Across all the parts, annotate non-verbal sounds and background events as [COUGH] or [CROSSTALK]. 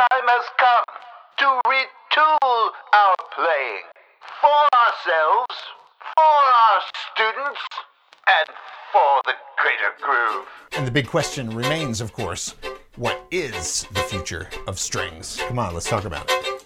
time has come to retool our playing for ourselves, for our students, and for the greater groove. And the big question remains, of course, what is the future of strings? Come on, let's talk about it.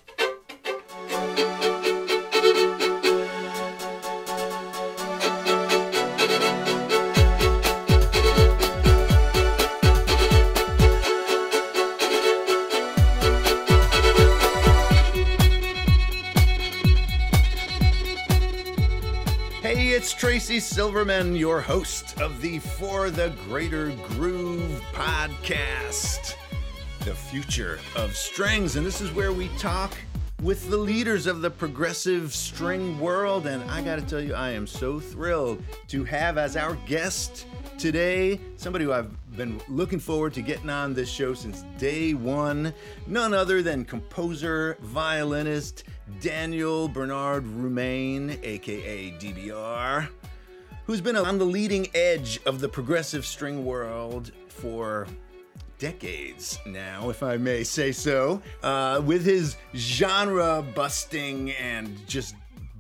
Tracy Silverman, your host of the For the Greater Groove podcast, the future of strings. And this is where we talk with the leaders of the progressive string world. And I got to tell you, I am so thrilled to have as our guest today somebody who I've been looking forward to getting on this show since day one. None other than composer, violinist, Daniel Bernard Roumain, aka DBR, who's been on the leading edge of the progressive string world for decades now, if I may say so, uh, with his genre busting and just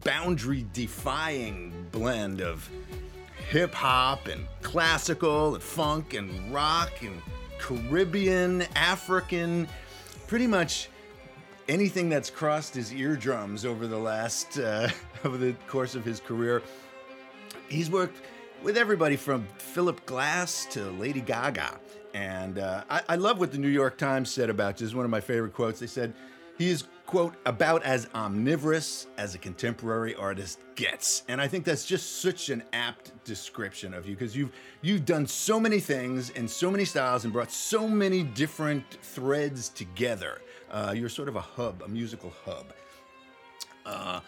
boundary defying blend of hip hop and classical and funk and rock and Caribbean, African, pretty much anything that's crossed his eardrums over the last uh, [LAUGHS] over the course of his career. He's worked with everybody from Philip Glass to Lady Gaga, and uh, I, I love what the New York Times said about. This is one of my favorite quotes. They said he is quote about as omnivorous as a contemporary artist gets, and I think that's just such an apt description of you because you've you've done so many things in so many styles and brought so many different threads together. Uh, you're sort of a hub, a musical hub. Uh,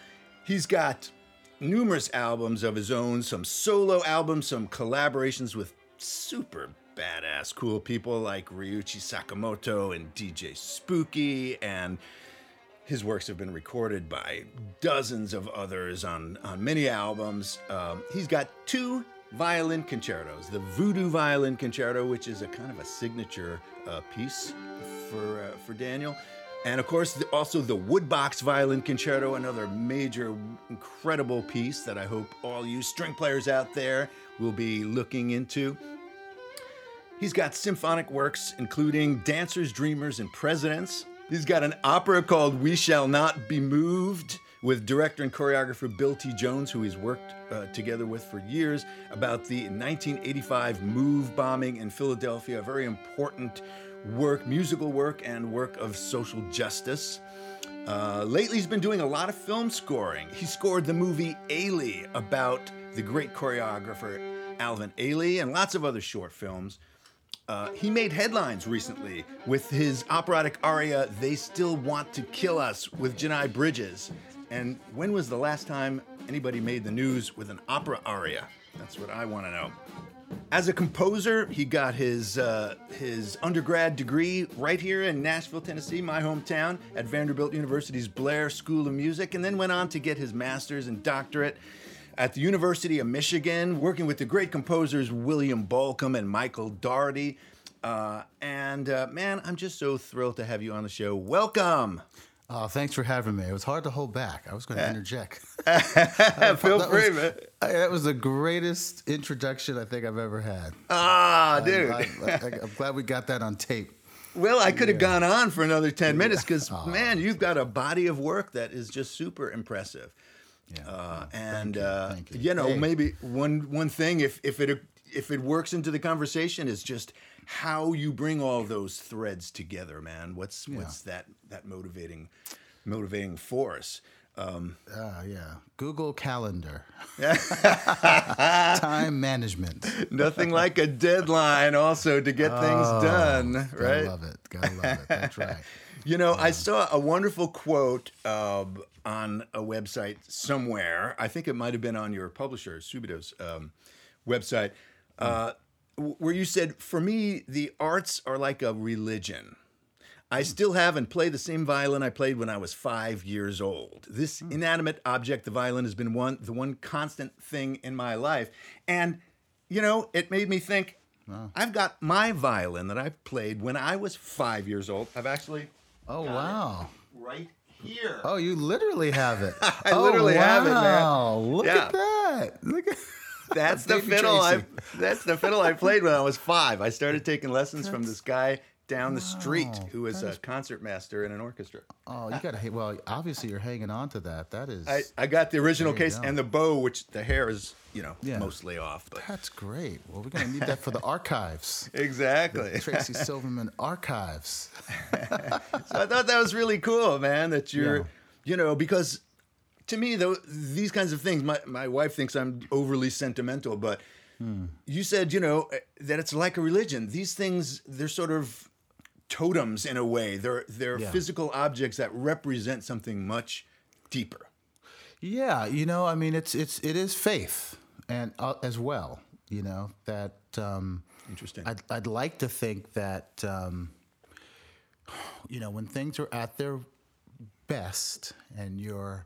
he's got numerous albums of his own, some solo albums, some collaborations with super badass cool people like Ryuichi Sakamoto and DJ Spooky and his works have been recorded by dozens of others on, on many albums. Um, he's got two violin concertos the Voodoo Violin Concerto, which is a kind of a signature uh, piece for, uh, for Daniel. And of course, also the Woodbox Violin Concerto, another major, incredible piece that I hope all you string players out there will be looking into. He's got symphonic works, including Dancers, Dreamers, and Presidents. He's got an opera called We Shall Not Be Moved with director and choreographer Bill T. Jones, who he's worked uh, together with for years, about the 1985 move bombing in Philadelphia, a very important work, musical work, and work of social justice. Uh, lately, he's been doing a lot of film scoring. He scored the movie Ailey about the great choreographer Alvin Ailey and lots of other short films. Uh, he made headlines recently with his operatic aria, They Still Want to Kill Us, with Janai Brugger. And when was the last time anybody made the news with an opera aria? That's what I want to know. As a composer, he got his uh, his undergrad degree right here in Nashville, Tennessee, my hometown, at Vanderbilt University's Blair School of Music, and then went on to get his master's and doctorate at the University of Michigan, working with the great composers William Bolcom and Michael Daugherty. Uh, and uh, man, I'm just so thrilled to have you on the show. Welcome. Oh, thanks for having me. It was hard to hold back. I was going to interject. [LAUGHS] [LAUGHS] Feel That free, was- man. I- that was the greatest introduction I think I've ever had. Ah, dude. I, am glad we got that on tape. Well, I could have gone on for another 10 minutes because, man, you've got a body of work that is just super impressive. Yeah. Uh, and, you, uh, you. you know, Hey. maybe one, one thing, if, if, it, if it works into the conversation, is just how you bring all those threads together, man. What's, what's that, that motivating, motivating force? Um, Ah, yeah. Google Calendar. [LAUGHS] Time management. nothing like a deadline also to get things done, Gotta right? love it. Gotta love it. That's [LAUGHS] right. You know, I saw a wonderful quote um, on a website somewhere. I think it might have been on your publisher, Subito's um, website, uh, w- where you said, For me, the arts are like a religion. I still have and play the same violin I played when I was five years old. This hmm. inanimate object, the violin, has been one the one constant thing in my life. And, you know, it made me think, I've got my violin that I played when I was five years old. I've actually Oh wow. right here. Oh, you literally have it. [LAUGHS] I oh, literally have it, man. wow. Look Yeah. at that. Look at That's the Baby fiddle I that's the fiddle I played when I was five. I started taking lessons from this guy down the street Wow, who was that a is- concert master in an orchestra. Oh, you gotta. Well, obviously you're hanging on to that. That is. I, I got the original case go. and the bow, which the hair is, you know, Yeah. mostly off. But that's great. Well, we're gonna need that for the archives. [LAUGHS] exactly. Tracy [LAUGHS] Silverman archives. So I thought that was really cool, man. That you're, Yeah. you know, because to me, though, these kinds of things, my, my wife thinks I'm overly sentimental, but you said, you know, that it's like a religion. These things, they're sort of totems in a way. They're they're Yeah. physical objects that represent something much deeper. Yeah, you know, I mean, it's it's it is faith, and uh, as well, you know that. Um, Interesting. I'd I'd like to think that, um, you know, when things are at their best and you're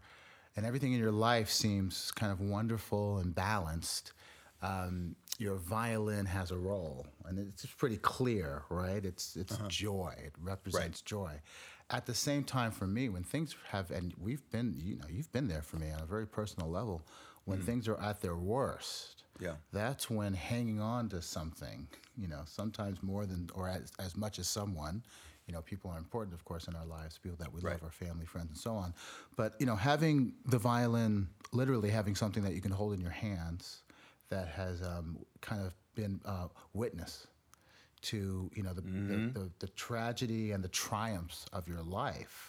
and everything in your life seems kind of wonderful and balanced, um, your violin has a role, and it's just pretty clear, right? It's it's joy. It represents joy. At the same time, for me, when things have, and we've been, you know, you've been there for me on a very personal level, when things are at their worst, Yeah. that's when hanging on to something, you know, sometimes more than or as, as much as someone, you know, people are important, of course, in our lives, people that we Right. love, our family, friends, and so on. But you know, having the violin, literally having something that you can hold in your hands, that has um, kind of been uh, witness to, you know, the, the, the, the tragedy and the triumphs of your life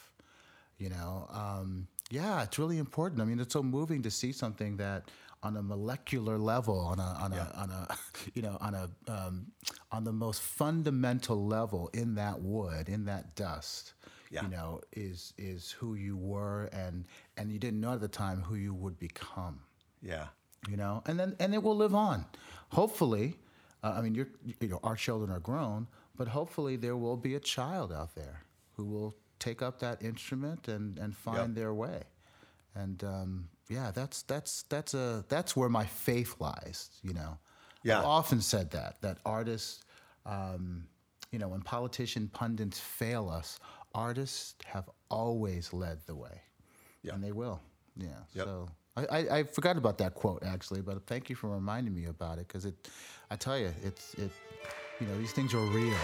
you know um, yeah it's really important i mean it's so moving to see something that on a molecular level on a on a on a [LAUGHS] you know on a um, on the most fundamental level in that wood in that dust Yeah. you know is is who you were and and you didn't know at the time who you would become Yeah. you know, and then and it will live on. Hopefully, uh, I mean, you're, you know, our children are grown, but hopefully there will be a child out there who will take up that instrument and and find their way. And um, yeah, that's that's that's a that's where my faith lies. You know, Yeah. I've often said that that artists, um, you know, when politician pundits fail us, artists have always led the way Yeah. and they will. Yeah. Yep. So I, I, I forgot about that quote actually, but thank you for reminding me about it because it, I tell you, it's it, you know, these things are real.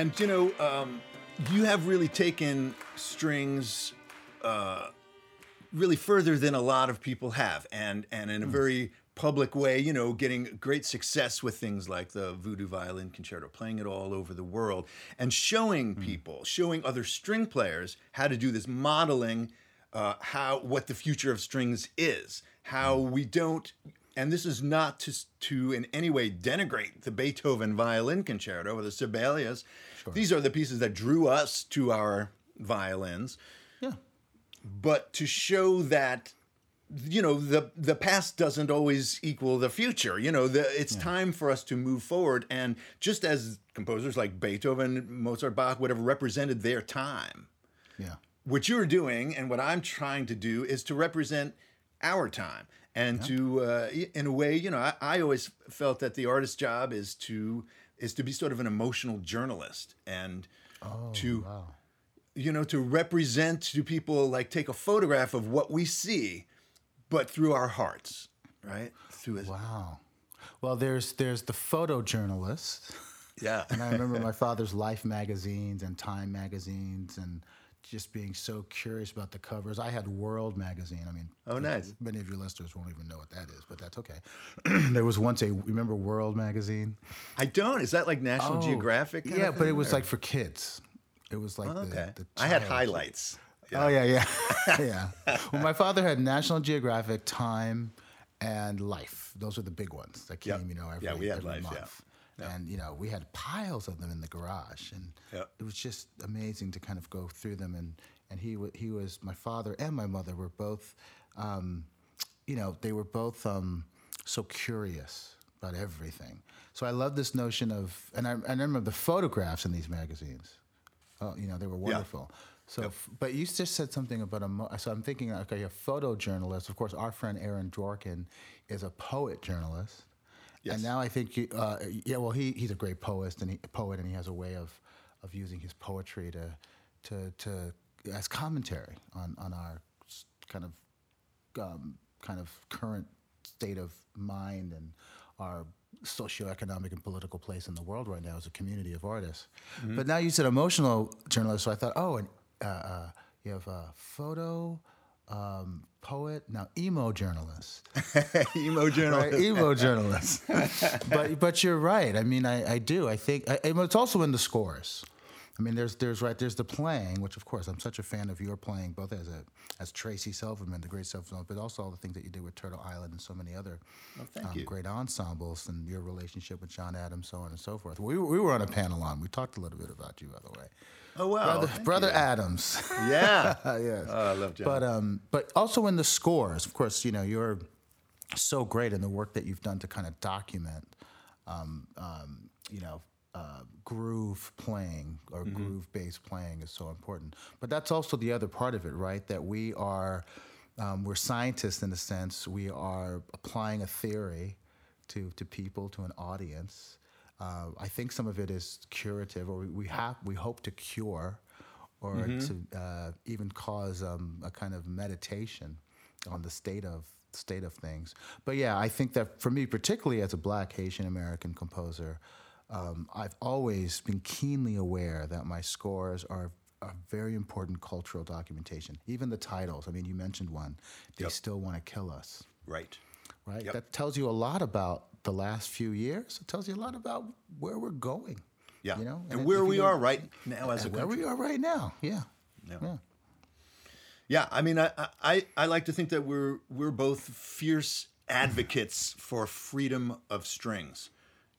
And you know, um, you have really taken strings uh, really further than a lot of people have, and and in a very public way. You know, getting great success with things like the Voodoo Violin Concerto, playing it all over the world, and showing people, showing other string players how to do this, modeling uh, how what the future of strings is, how we don't. And this is not to, to in any way denigrate the Beethoven Violin Concerto or the Sibelius. These are the pieces that drew us to our violins Yeah. but to show that you know the the past doesn't always equal the future you know the, it's time for us to move forward and just as composers like beethoven mozart bach would have represented their time Yeah. what you're doing and what i'm trying to do is to represent our time and to uh, in a way you know I, I always felt that the artist's job is to is to be sort of an emotional journalist and to Wow. you know, to represent to people, like take a photograph of what we see, but through our hearts, right? Through it. Wow. Well, there's there's the photojournalist. Yeah. And I remember [LAUGHS] my father's Life magazines and Time magazines and just being so curious about the covers. I had World magazine. I mean, Oh, nice. Many of your listeners won't even know what that is, but that's okay. [CLEARS THROAT] there was once a remember World magazine. I don't. Is that like National Oh, Geographic? kind Yeah, but it was or- like for kids. It was like oh, the, okay. the I had highlights. Oh yeah, yeah, [LAUGHS] [LAUGHS] yeah. Well, my father had National Geographic, Time, and Life. Those were the big ones that came, Yep. you know, every, Yeah, we had every Life, yeah. And you know, we had piles of them in the garage, and Yep. it was just amazing to kind of go through them. And and he he was my father and my mother were both, um, you know, they were both um, so curious about everything. So I love this notion of, and I, I remember the photographs in these magazines. Oh, you know, they were wonderful. Yeah. So, f- but you just said something about a. Mo- so I'm thinking, okay, a photojournalist. Of course, our friend Aaron Dworkin is a poet journalist. Yes. And now I think, uh, yeah, well, he, he's a great poet, and he, poet, and he has a way of, of using his poetry to, to, to as commentary on, on our kind of um, kind of current state of mind and our socioeconomic and political place in the world right now as a community of artists. But now you said emotional journalist, so I thought, oh, and uh, uh, you have a photo um, poet, now emo journalist, [LAUGHS] Emo journalist. right? emo journalist. but but you're right. I mean, I, I do. I think I, it's also in the scores. I mean, there's there's right there's the playing, which of course I'm such a fan of your playing, both as a as Tracy Silverman, the great Silverman, but also all the things that you did with Turtle Island and so many other Oh, um, great ensembles and your relationship with John Adams, so on and so forth. We, we were on a panel on. We talked a little bit about you, by the way. Oh wow. Brother, Brother. Adams. [LAUGHS] Yeah. [LAUGHS] yes. Oh, I love John. But um, but also in the scores, of course, you know you're so great in the work that you've done to kind of document, um, um, you know, uh, groove playing or Mm-hmm. groove based playing is so important. But that's also the other part of it, right? That we are um, we're scientists in a sense. We are applying a theory to to people to an audience. Uh, I think some of it is curative, or we, we have we hope to cure or to uh, even cause um, a kind of meditation on the state of state of things. But yeah, I think that for me, particularly as a Black Haitian American composer, um, I've always been keenly aware that my scores are a very important cultural documentation. Even the titles. I mean, you mentioned one. They Yep. still want to kill us right. Right? Yep. That tells you a lot about the last few years. It tells you a lot about where we're going. Yeah. You know, and if where we are right now as a and where we are right now. Yeah. Yeah. Yeah. Yeah, I mean, I, I I like to think that we're we're both fierce advocates for freedom of strings.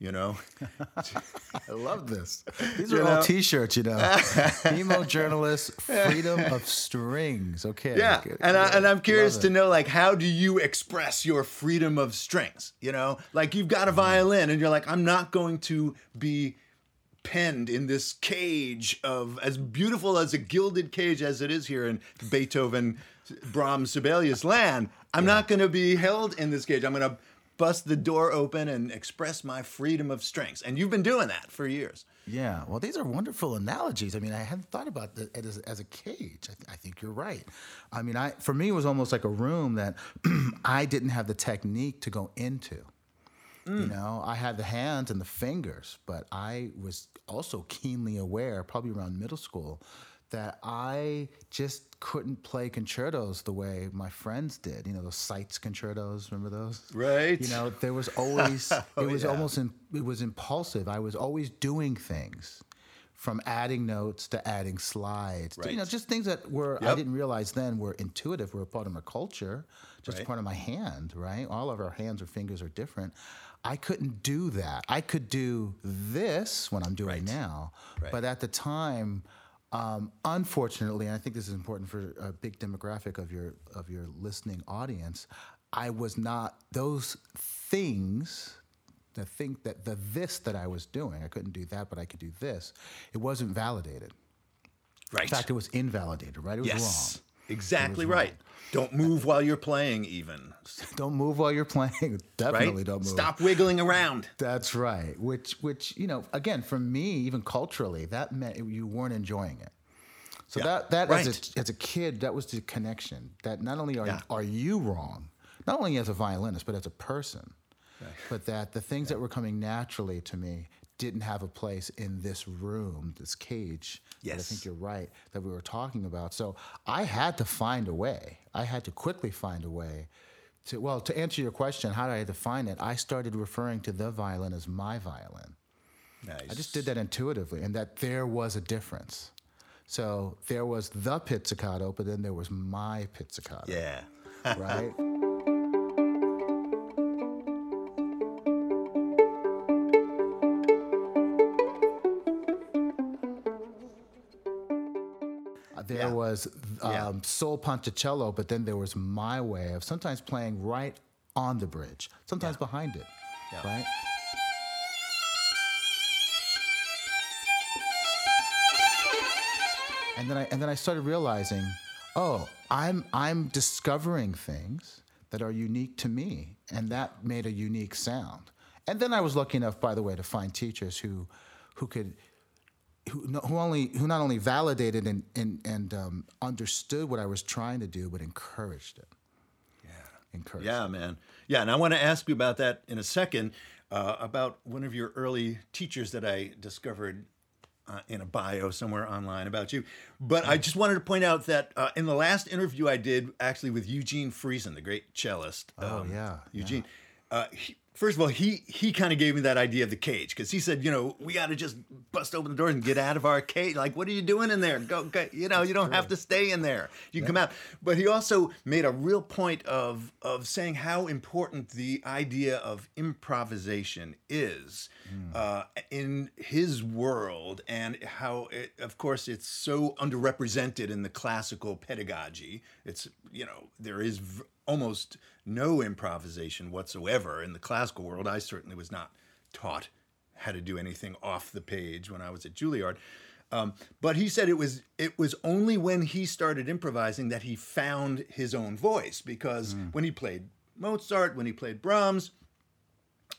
You know, [LAUGHS] I love this. [LAUGHS] These You are all? T-shirts, you know. [LAUGHS] Emo journalist, freedom of strings. Okay. yeah, good, and I, and I'm curious to know like how do you express your freedom of strings? You know, like you've got a mm. violin and you're like, I'm not going to be penned in this cage of as beautiful as a gilded cage as it is here in Beethoven, Brahms, Sibelius land. I'm not going to be held in this cage. I'm going to bust the door open and express my freedom of strings. And you've been doing that for years. Yeah, well, these are wonderful analogies. I mean, I hadn't thought about it as, as a cage. I, th- I think you're right. I mean, I for me, it was almost like a room that [CLEARS THROAT] I didn't have the technique to go into. You mm. know, I had the hands and the fingers, but I was also keenly aware, probably around middle school, that I just couldn't play concertos the way my friends did. You know, those Seitz concertos. Remember those? Right. You know, there was [LAUGHS] always it oh, was yeah. almost in, it was impulsive. I was always doing things, from adding notes to adding slides. to, you know, just things that were I didn't realize then were intuitive, were a part of my culture, just a Right. part of my hand. Right, all of our hands or fingers are different. I couldn't do that. I could do this when I'm doing Right. now, Right. but at the time. Um, unfortunately, and I think this is important for a big demographic of your of your listening audience. I was not those things, the thing that the this that I was doing. I couldn't do that, but I could do this. It wasn't validated. Right. In fact, it was invalidated. Right? It was yes. Exactly right. Don't move while you're playing, even. [LAUGHS] Don't move while you're playing. [LAUGHS] Right? Definitely don't move. Stop wiggling around. [LAUGHS] That's right. Which, which you know, again, for me, even culturally, that meant you weren't enjoying it. So Yeah, that that right. as a as a kid, that was the connection. That not only are Yeah. are you wrong, not only as a violinist, but as a person, but that the things that were coming naturally to me didn't have a place in this room, this cage. Yes. I think you're right that we were talking about. So I had to find a way. I had to quickly find a way to well to answer your question. How did I define it? I started referring to the violin as my violin. Nice. I just did that intuitively, and that there was a difference. So there was the pizzicato, but then there was my pizzicato. Yeah. [LAUGHS] Right. Was um, Yeah. Sul Ponticello, but then there was my way of sometimes playing right on the bridge, sometimes behind it, Yeah. right? And then I and then I started realizing, oh, I'm I'm discovering things that are unique to me, and that made a unique sound. And then I was lucky enough, by the way, to find teachers who who could who, who only who not only validated and and, and um, understood what I was trying to do, but encouraged it. Yeah, encouraged. Yeah, man. Yeah, and I want to ask you about that in a second. Uh, about one of your early teachers that I discovered uh, in a bio somewhere online about you. But I just wanted to point out that uh, in the last interview I did, actually with Eugene Friesen, the great cellist. um, Oh, yeah, Eugene. Uh, he, first of all, he he kind of gave me that idea of the cage because he said, you know, we got to just bust open the doors and get out of our cage. Like, what are you doing in there? Go, go you know, you don't have to stay in there. You can come out. But he also made a real point of of saying how important the idea of improvisation is uh, in his world, and how, it, of course, it's so underrepresented in the classical pedagogy. It's you know there is v- almost no improvisation whatsoever in the classical world. I certainly was not taught how to do anything off the page when I was at Juilliard. Um, but he said it was it was only when he started improvising that he found his own voice because when he played Mozart, when he played Brahms,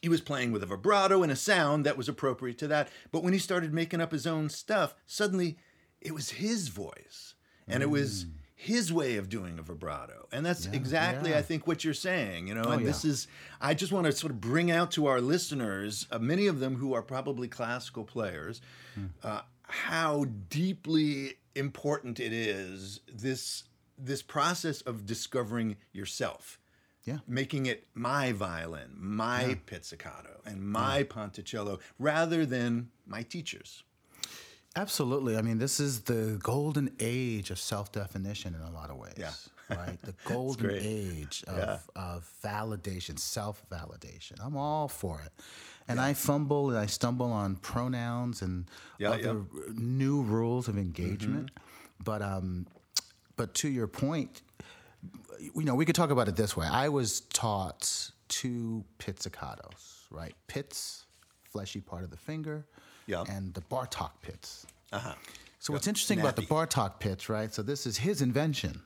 he was playing with a vibrato and a sound that was appropriate to that. But when he started making up his own stuff, suddenly it was his voice and it was his way of doing a vibrato. And that's exactly, yeah. I think, what you're saying, you know. Oh, and this is, I just want to sort of bring out to our listeners, uh, many of them who are probably classical players, Hmm. uh, how deeply important it is this this process of discovering yourself Yeah. making it my violin, my pizzicato, and my ponticello rather than my teachers. Absolutely. I mean, this is the golden age of self definition in a lot of ways. Yeah. [LAUGHS] Right? The golden age of, Yeah. of validation, self validation. I'm all for it. And I fumble and I stumble on pronouns and Yeah, other yeah. Mm-hmm. new rules of engagement. But, um, but to your point, you know, we could talk about it this way. I was taught two pizzicatos, right? Pits, fleshy part of the finger, Yeah. and the Bartok pits. Uh-huh. So what's interesting about the Bartok pits, right? So this is his invention,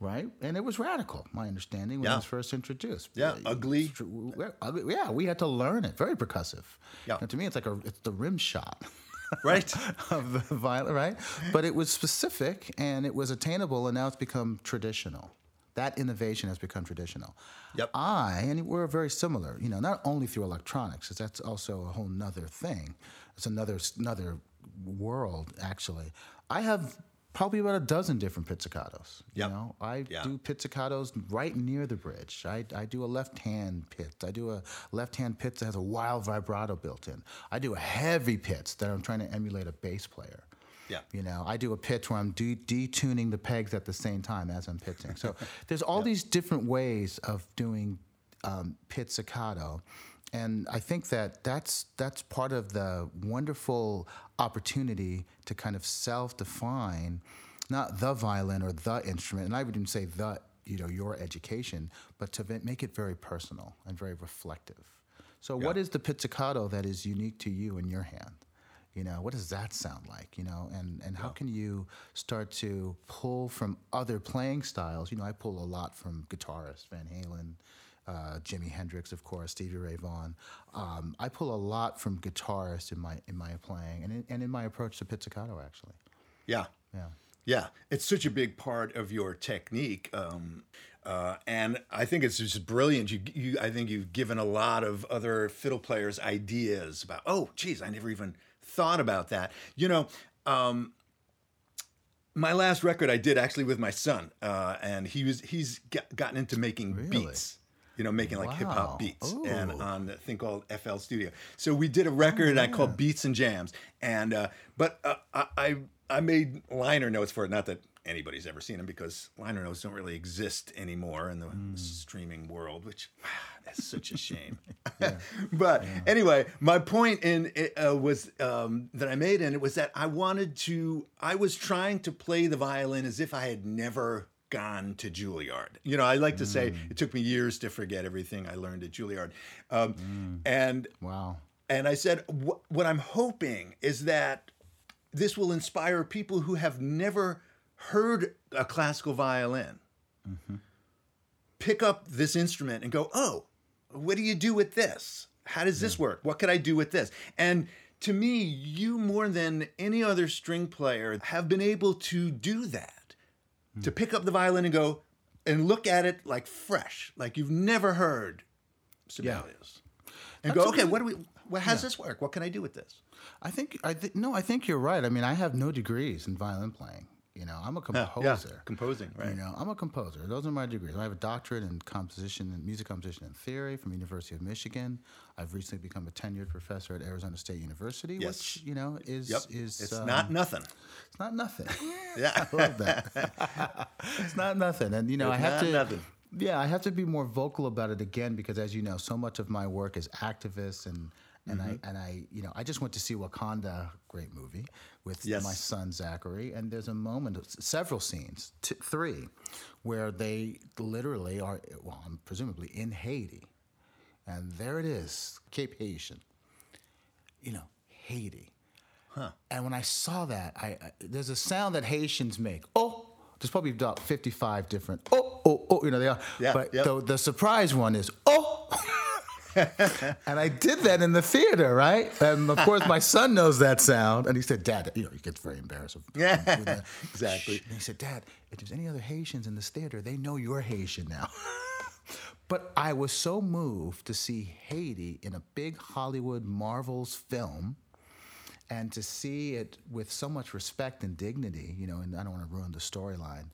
right? And it was radical, my understanding, when Yeah. it was first introduced. Yeah, Uh, ugly. yeah, ugly. Yeah, we had to learn it. Very percussive. Yeah. And to me, it's like a it's the rim shot. Right? [LAUGHS] of the violin, right? But it was specific and it was attainable, and now it's become traditional. That innovation has become traditional. Yep. I, and we're very similar, you know, not only through electronics, 'cause that's also a whole nother thing. It's another another world, actually. I have probably about a dozen different pizzicatos. Yep. You know, I Yeah. do pizzicatos right near the bridge. I, I do a left hand pit. I do a left hand pit that has a wild vibrato built in. I do a heavy pits that I'm trying to emulate a bass player. Yeah. You know, I do a pitch where I'm de- detuning the pegs at the same time as I'm pitching. So [LAUGHS] there's all these different ways of doing um, pizzicato. And I think that that's that's part of the wonderful opportunity to kind of self-define, not the violin or the instrument, and I wouldn't say the you know your education, but to make it very personal and very reflective. So, what is the pizzicato that is unique to you in your hand? You know, what does that sound like? You know, and and how can you start to pull from other playing styles? You know, I pull a lot from guitarists, Van Halen, uh, Jimi Hendrix, of course, Stevie Ray Vaughan. Um, I pull a lot from guitarists in my in my playing and in, and in my approach to pizzicato, actually. Yeah. Yeah. Yeah, it's such a big part of your technique, um, uh, and I think it's just brilliant. You, you, I think you've given a lot of other fiddle players ideas about. Oh, geez, I never even thought about that. You know, um, my last record I did actually with my son, uh, and he was he's got, gotten into making Really? beats. You know, making like hip hop beats, and on a thing called FL Studio. So we did a record I called Beats and Jams, and uh, but uh, I I I made liner notes for it. Not that anybody's ever seen them because liner notes don't really exist anymore in the streaming world, which [SIGHS] that's such a shame. [LAUGHS] but anyway, my point in it uh, was um, that I made in it was that I wanted to. I was trying to play the violin as if I had never gone to Juilliard. You know, I like to say it took me years to forget everything I learned at Juilliard, um, and Wow. and I said, what, what I'm hoping is that this will inspire people who have never heard a classical violin pick up this instrument and go, oh, what do you do with this? How does this work? What could I do with this? And to me, you more than any other string player have been able to do that, hmm. to pick up the violin and go and look at it like fresh, like you've never heard Sibelius. And That's go, okay, what do we, well, how does this work? What can I do with this? I think I th- no, I think you're right. I mean, I have no degrees in violin playing. You know, I'm a composer. Yeah, composing, right? You know, I'm a composer. Those are my degrees. I have a doctorate in composition and music composition and theory from University of Michigan. I've recently become a tenured professor at Arizona State University, Yes. which you know is Yep. is it's um, not nothing. it's not nothing. [LAUGHS] Yeah. [LAUGHS] I love that. it's not nothing, and you know, It's I have to. nothing. Yeah, I have to be more vocal about it again because, as you know, so much of my work is activists and. And Mm-hmm. I and I, you know, I just went to see Wakanda, great movie, with Yes. my son Zachary. And there's a moment, of several scenes, t- three, where they literally are, well, presumably in Haiti, and there it is, Cape Haitian, you know, Haiti. Huh. And when I saw that, I, I there's a sound that Haitians make. Oh, there's probably about 55 different. Oh, oh, oh. You know they are. Yeah, but yep. the the surprise one is oh. [LAUGHS] and I did that in the theater, right? And of course, my son knows that sound, and he said, "Dad," you know, he gets very embarrassed. [LAUGHS] Yeah, exactly. And he said, "Dad, if there's any other Haitians in this theater, they know you're Haitian now." [LAUGHS] But I was so moved to see Haiti in a big Hollywood Marvels film and to see it with so much respect and dignity, you know, and I don't want to ruin the storyline.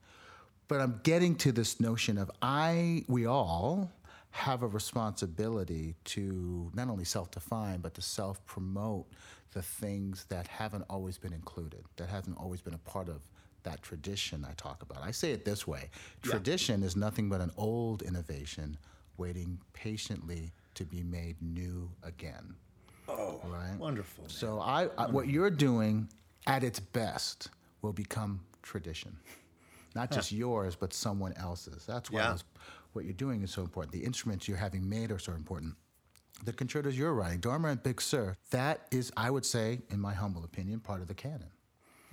But I'm getting to this notion of I, we all have a responsibility to not only self define, but to self promote the things that haven't always been included, that haven't always been a part of that tradition I talk about. I say it this way tradition is nothing but an old innovation waiting patiently to be made new again. Oh, Right. wonderful. man. So I, I what you're doing at its best will become tradition. Not just yours, but someone else's. That's why Yeah. it's- what you're doing is so important. The instruments you're having made are so important. The concertos you're writing, Dharma and Big Sur, that is, I would say, in my humble opinion, part of the canon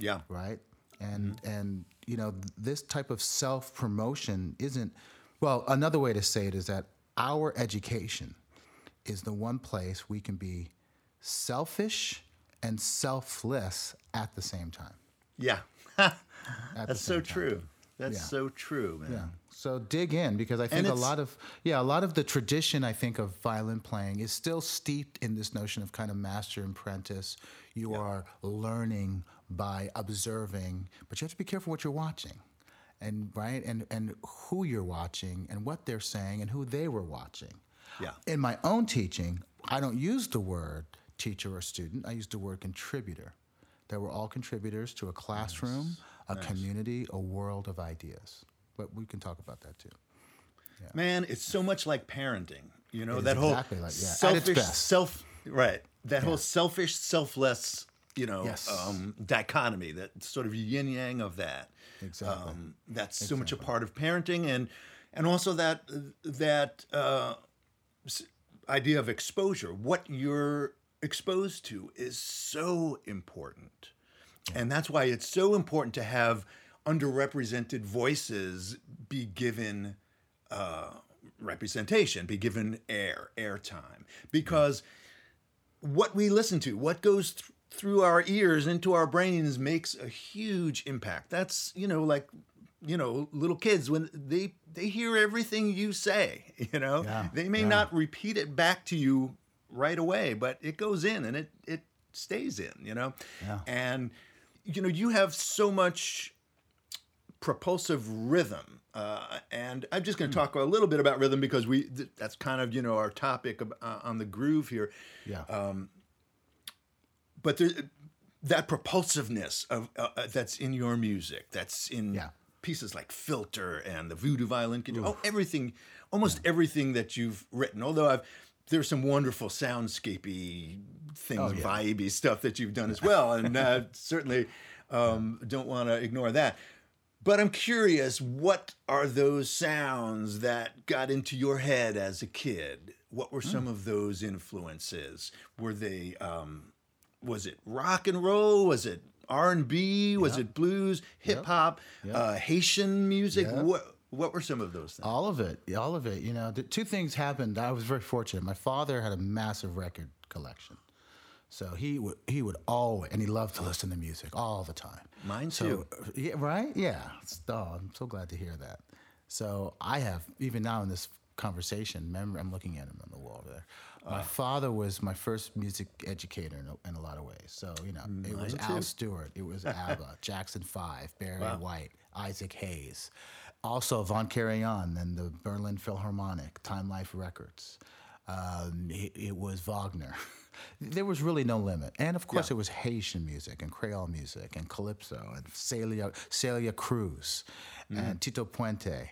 yeah. right? And mm-hmm. and you know this type of self promotion isn't. Well, another way to say it is that our education is the one place we can be selfish and selfless at the same time. Yeah. [LAUGHS] That's so time. true. That's Yeah. so true, man. Yeah. So dig in because I think a lot of yeah, a lot of the tradition I think of violin playing is still steeped in this notion of kind of master and apprentice. You are learning by observing, but you have to be careful what you're watching. And right? And and who you're watching and what they're saying and who they were watching. Yeah. In my own teaching, I don't use the word teacher or student. I use the word contributor. That we're all contributors to a classroom, a community, a world of ideas. But we can talk about that too. Man, it's so much like parenting. You know It that whole exactly like- yeah, selfish self right. That whole selfish, selfless, you know, Yes. um, dichotomy. That sort of yin yang of that. Exactly. Um, that's so much a part of parenting, and and also that that uh, idea of exposure. What you're exposed to is so important, and that's why it's so important to have underrepresented voices be given uh, representation, be given air, airtime, because what we listen to, what goes th- through our ears into our brains makes a huge impact. That's you know like you know little kids when they they hear everything you say. [LAUGHS] You know Yeah, they may yeah. not repeat it back to you right away, but it goes in and it it stays in. You know, Yeah. and you know you have so much propulsive rhythm. Uh, and I'm just Hmm. going to talk a little bit about rhythm because we th- that's kind of you know our topic of, uh, on the groove here. Yeah. But there, that propulsiveness of uh, uh, that's in your music, that's in Yeah. pieces like Filter and the Voodoo Violin Concerto. Oh, everything, almost everything that you've written. Although I've there's some wonderful soundscapey things, Oh, yeah. vibey stuff that you've done as well, and uh, [LAUGHS] certainly um, don't want to ignore that. But I'm curious, what are those sounds that got into your head as a kid? What were Hmm. some of those influences? Were they um, was it rock and roll? Was it R and B? Was it blues, hip hop, uh, Haitian music? What what were some of those things? All of it, all of it. You know, two things happened. I was very fortunate. My father had a massive record collection, so he would he would always and he loved to listen to music all the time. Mine So too. yeah, right? Yeah. Oh, I'm so glad to hear that. So I have even now in this conversation. Remember, I'm looking at him on the wall over there. Uh. My father was my first music educator in a, in a lot of ways. So you know, it was too. Al Stewart, it was [LAUGHS] ABBA, Jackson Five, Barry White, Isaac Hayes, also Von Karajan and the Berlin Philharmonic, Time Life Records. Um, it, it was Wagner. [LAUGHS] there was really no limit, and of course, it was Haitian music and Creole music and calypso and Celia Celia Cruz and Tito Puente.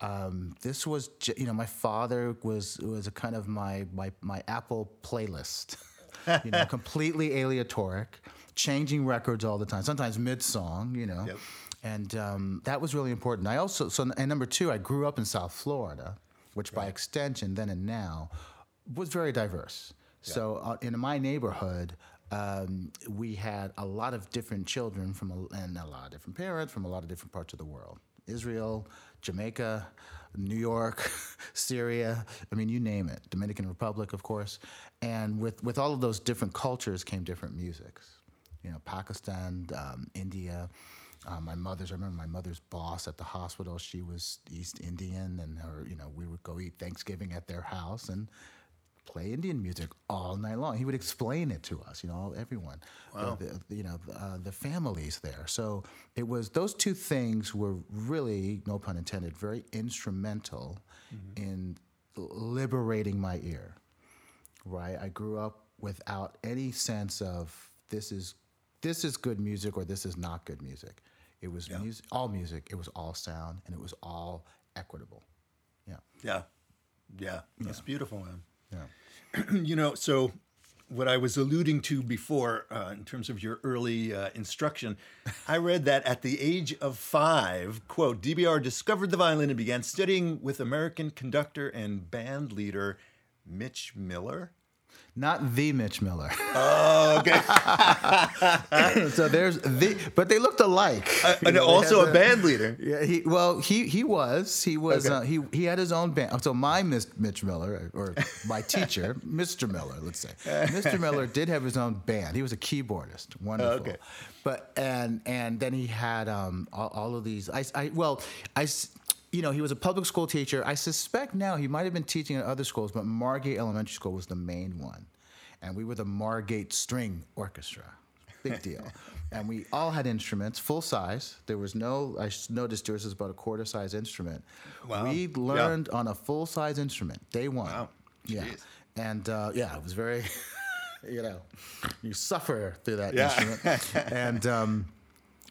Um, this was, you know, my father was was a kind of my my my Apple playlist. [LAUGHS] you know, [LAUGHS] completely aleatoric, changing records all the time. Sometimes mid song, you know. Yep. And um, that was really important. I also so and number two, I grew up in South Florida, which by extension, then and now, was very diverse. So uh, in my neighborhood, um, we had a lot of different children from a, and a lot of different parents from a lot of different parts of the world. Israel, Jamaica, New York, [LAUGHS] Syria. I mean, you name it. Dominican Republic, of course. And with, with all of those different cultures came different musics. You know, Pakistan, um, India. Uh, my mother's. I remember my mother's boss at the hospital. She was East Indian, and her. You know, we would go eat Thanksgiving at their house and play Indian music all night long. He would explain it to us, you know, everyone, the, the- you know, uh, the families there. So it was those two things were really, no pun intended, very instrumental in liberating my ear. Right, I grew up without any sense of this is this is good music or this is not good music. It was music, all music. It was all sound, and it was all equitable. Yeah, Yeah, yeah, that's beautiful, man. Yeah. [CLEARS THROAT] you know, so what I was alluding to before, uh, in terms of your early uh, instruction, I read that at the age of five, quote, DBR discovered the violin and began studying with American conductor and band leader Mitch Miller. Not the Mitch Miller. [LAUGHS] Oh, okay. [LAUGHS] so there's the, but they looked alike. and They also had a band leader. [LAUGHS] Yeah, he well he he was he was Okay. uh, he he had his own band. So my Miss Mitch Miller or my teacher, Mr. Miller, let's say, Mr. Miller did have his own band. He was a keyboardist, wonderful. Okay. But and and then he had um all, all of these. I I well I. You know, he was a public school teacher. I suspect now he might have been teaching at other schools, but Margate Elementary School was the main one. And we were the Margate String Orchestra. Big deal. [LAUGHS] and we all had instruments, full size. There was no, I noticed yours was about a quarter size instrument. Wow. We Yeah. learned on a full size instrument, day one. Wow. Yeah. Jeez. And uh, yeah, it was very, [LAUGHS] you know, you suffer through that Yeah. instrument. [LAUGHS] and um,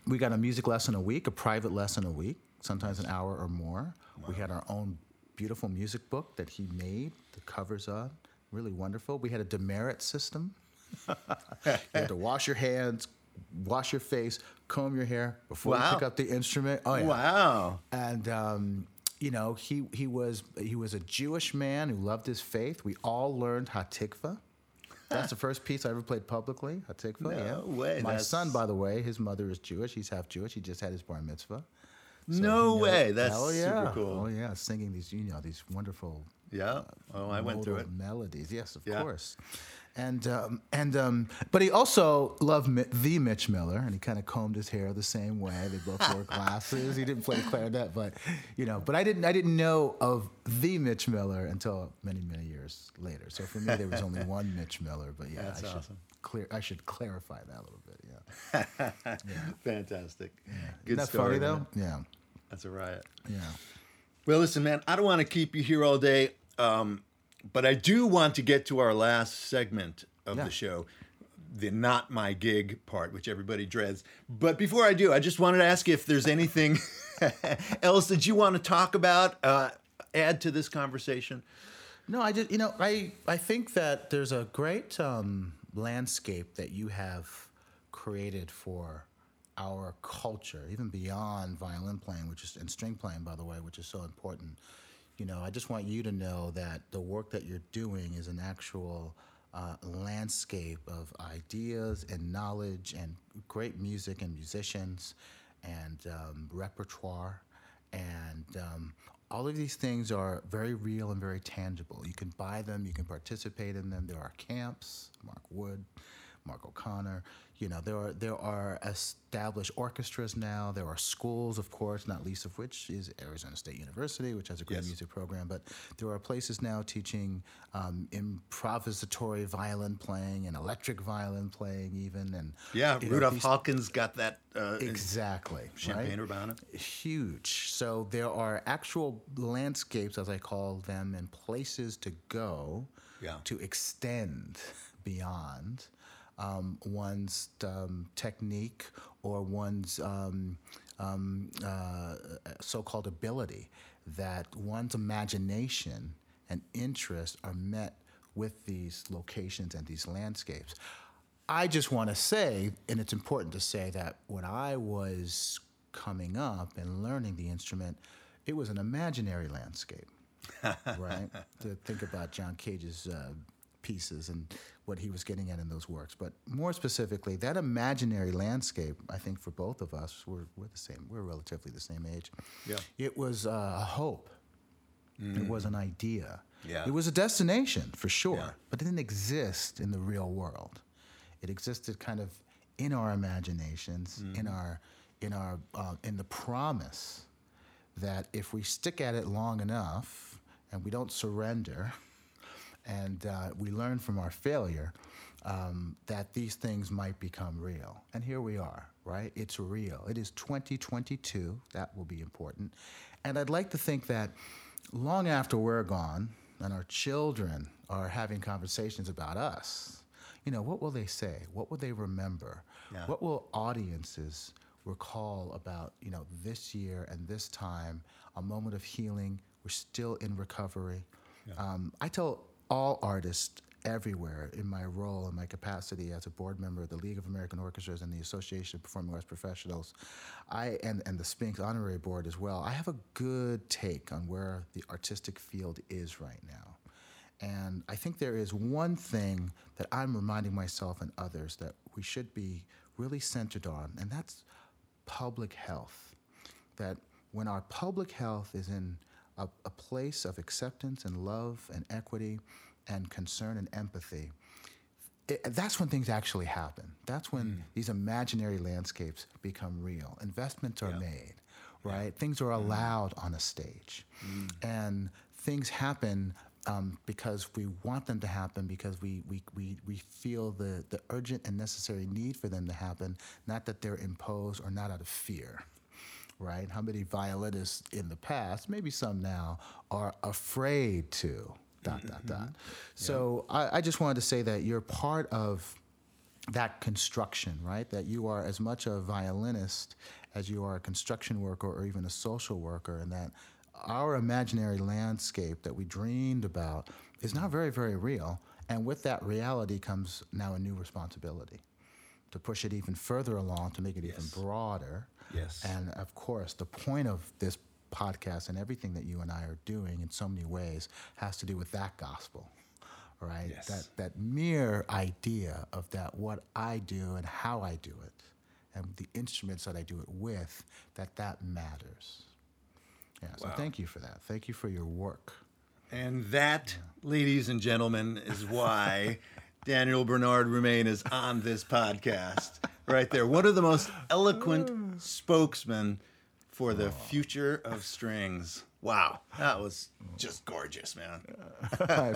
we got a music lesson a week, a private lesson a week, sometimes an hour or more. We had our own beautiful music book that he made, the covers of, really wonderful. We had a demerit system. [LAUGHS] you had to wash your hands, wash your face, comb your hair before you pick up the instrument. Oh yeah. Wow. And um, you know, he he was he was a Jewish man who loved his faith. We all learned Hatikva. That's the first piece I ever played publicly. Hatikva. No yeah. way, My that's- son, by the way, his mother is Jewish. He's half Jewish. He just had his bar mitzvah. So no he knows- way. That's oh, yeah. super cool. Oh yeah, singing these you know these wonderful Yeah. Oh, I went through it. melodies. Yes, of Yeah. course. And um, and um, but he also loved Mi- the Mitch Miller, and he kind of combed his hair the same way. They both wore [LAUGHS] glasses. He didn't play clarinet, but you know, but I didn't I didn't know of the Mitch Miller until many many years later. So for me, there was only [LAUGHS] one Mitch Miller. But yeah, That's I should awesome. clear I should clarify that a little bit. Yeah, [LAUGHS] Fantastic. Good isn't that story, funny though? man. Yeah, That's a riot. yeah. Well, listen, man, I don't want to keep you here all day, um, but I do want to get to our last segment of Yeah. the show, the not my gig part, which everybody dreads. But before I do, I just wanted to ask if there's anything [LAUGHS] else that you want to talk about, uh, add to this conversation. No, I just you know I I think that there's a great um, landscape that you have created for our culture, even beyond violin playing, which is and string playing, by the way, which is so important. You know, I just want you to know that the work that you're doing is an actual uh, landscape of ideas and knowledge and great music and musicians and um, repertoire and um, all of these things are very real and very tangible. You can buy them, you can participate in them. There are camps, Mark Wood, Mark O'Connor. You know, there are there are established orchestras now. There are schools, of course, not least of which is Arizona State University, which has a great Yes. music program. But there are places now teaching um, improvisatory violin playing and electric violin playing, even. And Yeah, know, Rudolph Haken got that. Uh, Exactly. Champaign right? Urbana. Huge. So there are actual landscapes, as I call them, and places to go Yeah. to extend beyond um, one's um, technique or one's um, um, uh, so-called ability. That one's imagination and interest are met with these locations and these landscapes. I just want to say, and it's important to say that when I was coming up and learning the instrument, it was an imaginary landscape, [LAUGHS] right? to think about John Cage's uh, pieces and what he was getting at in those works. But more specifically, that imaginary landscape, I think for both of us, we're, we're the same, we're relatively the same age. Yeah. It was uh, a hope. It was an idea. Yeah. It was a destination for sure, Yeah. but it didn't exist in the real world. It existed kind of in our imaginations, in our, in our, uh, in the promise that if we stick at it long enough and we don't surrender, and uh, we learn from our failure, um, that these things might become real. And here we are, right? It's real. It is 2022. That will be important. And I'd like to think that long after we're gone and our children are having conversations about us, you know, what will they say? What will they remember? Yeah. What will audiences recall about, you know, this year and this time, a moment of healing? We're still in recovery. Um, I tell all artists everywhere in my role and my capacity as a board member of the League of American Orchestras and the Association of Performing Arts Professionals, I and, and the Sphinx Honorary Board as well, I have a good take on where the artistic field is right now. And I think there is one thing that I'm reminding myself and others that we should be really centered on, and that's public health. That when our public health is in a, a place of acceptance and love and equity and concern and empathy, it, that's when things actually happen. That's when mm. these imaginary landscapes become real. Investments are made, right? Things are mm. allowed on a stage. Mm. And things happen um, because we want them to happen, because we, we, we, we feel the, the urgent and necessary need for them to happen, not that they're imposed or not out of fear right? How many violinists in the past, maybe some now, are afraid to dot dot mm-hmm. dot. So I, I just wanted to say that you're part of that construction, right? That you are as much a violinist as you are a construction worker or even a social worker, and that our imaginary landscape that we dreamed about is not very, very real. And with that reality comes now a new responsibility to push it even further along, to make it Yes. even broader. Yes. And of course, the point of this podcast and everything that you and I are doing in so many ways has to do with that gospel, right? Yes. That that mere idea of that what I do and how I do it, and the instruments that I do it with, that that matters. Yeah. So Wow. thank you for that. Thank you for your work. And that, ladies and gentlemen, is why [LAUGHS] Daniel Bernard Roumain is on this podcast. Right there. One of the most eloquent spokesmen for the future of strings. Wow, that was just gorgeous, man. I,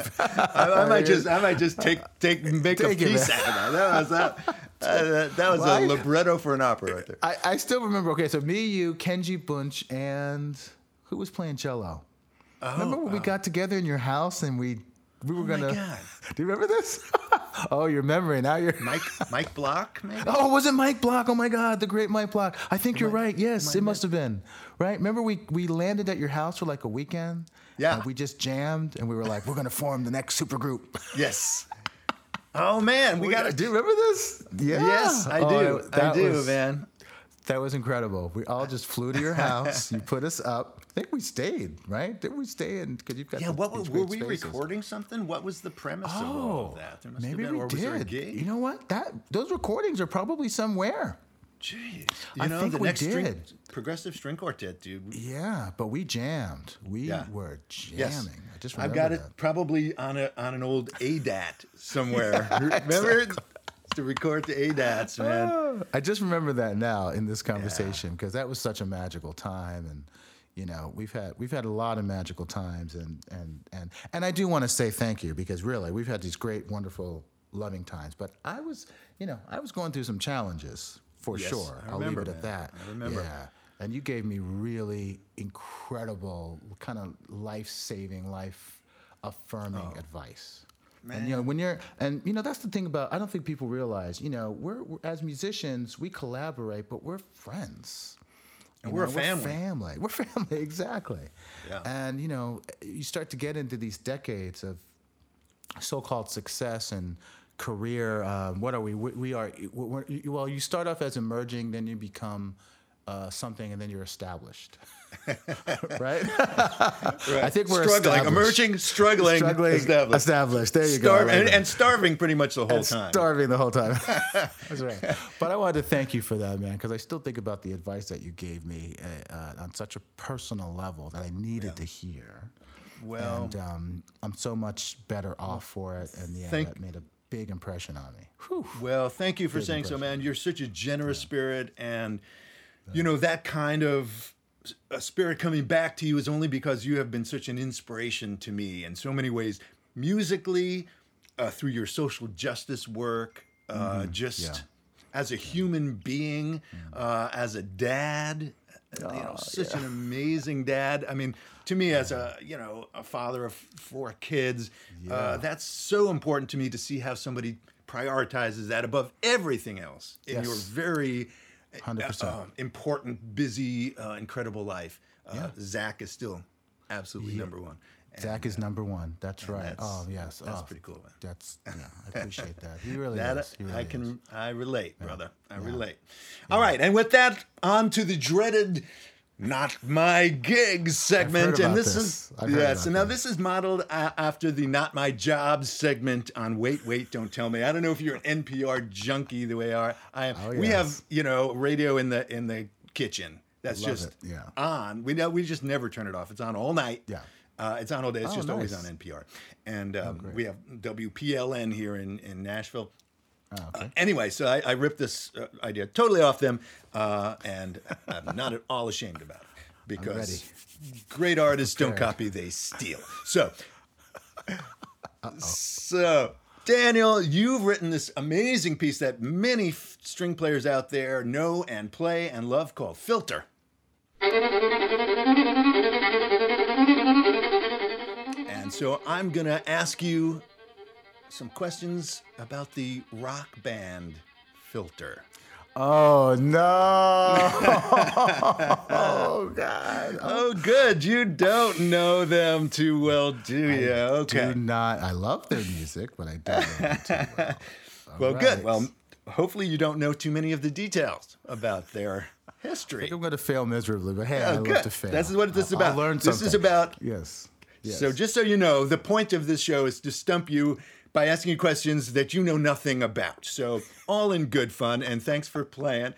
I might just, I might just take, take, make Take a piece man. out of that. That was that. uh, that, that was Well, a libretto for an opera right there. I, I still remember. Okay, so me, you, Kenji Bunch, and who was playing cello? remember when we got together in your house and we we were Oh gonna. God. [LAUGHS] Do you remember this? [LAUGHS] oh, your memory now. You're. [LAUGHS] Mike, Mike Block, maybe. Oh, was it Mike Block? Oh my God, the great Mike Block. I think you're right. Yes, I it must have been. Right? Remember we we landed at your house for like a weekend. Yeah. And we just jammed and we were like, we're gonna form the next super group. [LAUGHS] Yes. Oh man, we got to Do remember this? Yeah. Yes, I Oh, do. it- I that do, was- man. That was incredible. We all just flew to your house. you put us up. I think we stayed, right? Did we stay? And because you've got Yeah, what were, were we spaces. recording something? What was the premise of all Oh, of that? There must maybe have been, we or was there a did. You know what? That those recordings are probably somewhere. Jeez. You I know, think the we next string, did. progressive string quartet, dude. Yeah, but we jammed. We Yeah. were jamming. Yes. I just I've got it probably on a on an old ADAT somewhere. [LAUGHS] Remember [LAUGHS] to record the ADATs, man. Ah, I just remember that now in this conversation because that was such a magical time, and you know we've had we've had a lot of magical times, and and and and I do want to say thank you because really we've had these great, wonderful, loving times. But I was, you know, I was going through some challenges for Yes, sure. I I'll leave remember, it at that. I remember. Yeah. And you gave me really incredible, kind of life-saving, life-affirming oh. advice. And you know when you're and you know that's the thing about I don't think people realize you know we're, we're as musicians we collaborate but we're friends. And You we're a know, family. family. We're [LAUGHS] family exactly. Yeah. And you know you start to get into these decades of so-called success and career. Um, what are we? We, we are. We're, well, you start off as emerging, then you become uh, something, and then you're established. [LAUGHS] right? I think we're struggling, emerging, struggling, struggling, established. established. There you Starv- go. And, and starving pretty much the whole And time. starving the whole time. [LAUGHS] That's right. But I wanted to thank you for that, man, because I still think about the advice that you gave me uh, uh, on such a personal level that I needed to hear. well, and um, I'm so much better off for it, and yeah, Thank- that made a big impression on me. Whew. Well, thank you for saying so, man. You're such a generous spirit, and you know that kind of a spirit coming back to you is only because you have been such an inspiration to me in so many ways, musically, uh, through your social justice work, uh, just yeah. as a human being, uh, as a dad. you know, such an amazing dad. I mean, to me, as a you know a father of four kids, uh, that's so important to me to see how somebody prioritizes that above everything else in your Yes. Very uh, 100%. uh, important, busy, uh, incredible life. Uh, Zach is still absolutely number one. And Zach is number one. That's right. that's- oh yes, that's oh, pretty cool, man. That's [LAUGHS] yeah, I appreciate that. He really That is. He really I is. can I relate, brother. I relate. All right, and with that, on to the dreaded "Not My Gigs" segment, and this, this. is heard So now this. this is modeled a- after the "Not My Job" segment on "Wait, Wait, Don't Tell Me." I don't know if you're an NPR junkie the way I I am. Oh, We have you know radio in the in the kitchen. That's Love just it, yeah. on. We know we just never turn it off. It's on all night. Yeah. Uh, it's on all day. It's Oh, just always nice. Oh, on NPR. And um, we have WPLN here in, in Nashville. Oh, okay. Uh, anyway, so I, I ripped this uh, idea totally off them, uh, and I'm not at all ashamed about it because great artists don't copy, they steal. So, so Daniel, you've written this amazing piece that many f- string players out there know and play and love called Filter. And so I'm going to ask you some questions about the rock band Filter. Oh no! [LAUGHS] oh God! Oh, good. You don't know them too well, do you? Okay. Do not. I love their music, but I don't know them too well. [LAUGHS] well, good. Well, hopefully you don't know too many of the details about their history. I'm going to fail miserably, but hey, oh, I Oh, love good. to fail. This is what this is about. I'll learn This is about- yes. yes. So, just so you know, the point of this show is to stump you by asking you questions that you know nothing about. So, all in good fun, and thanks for playing.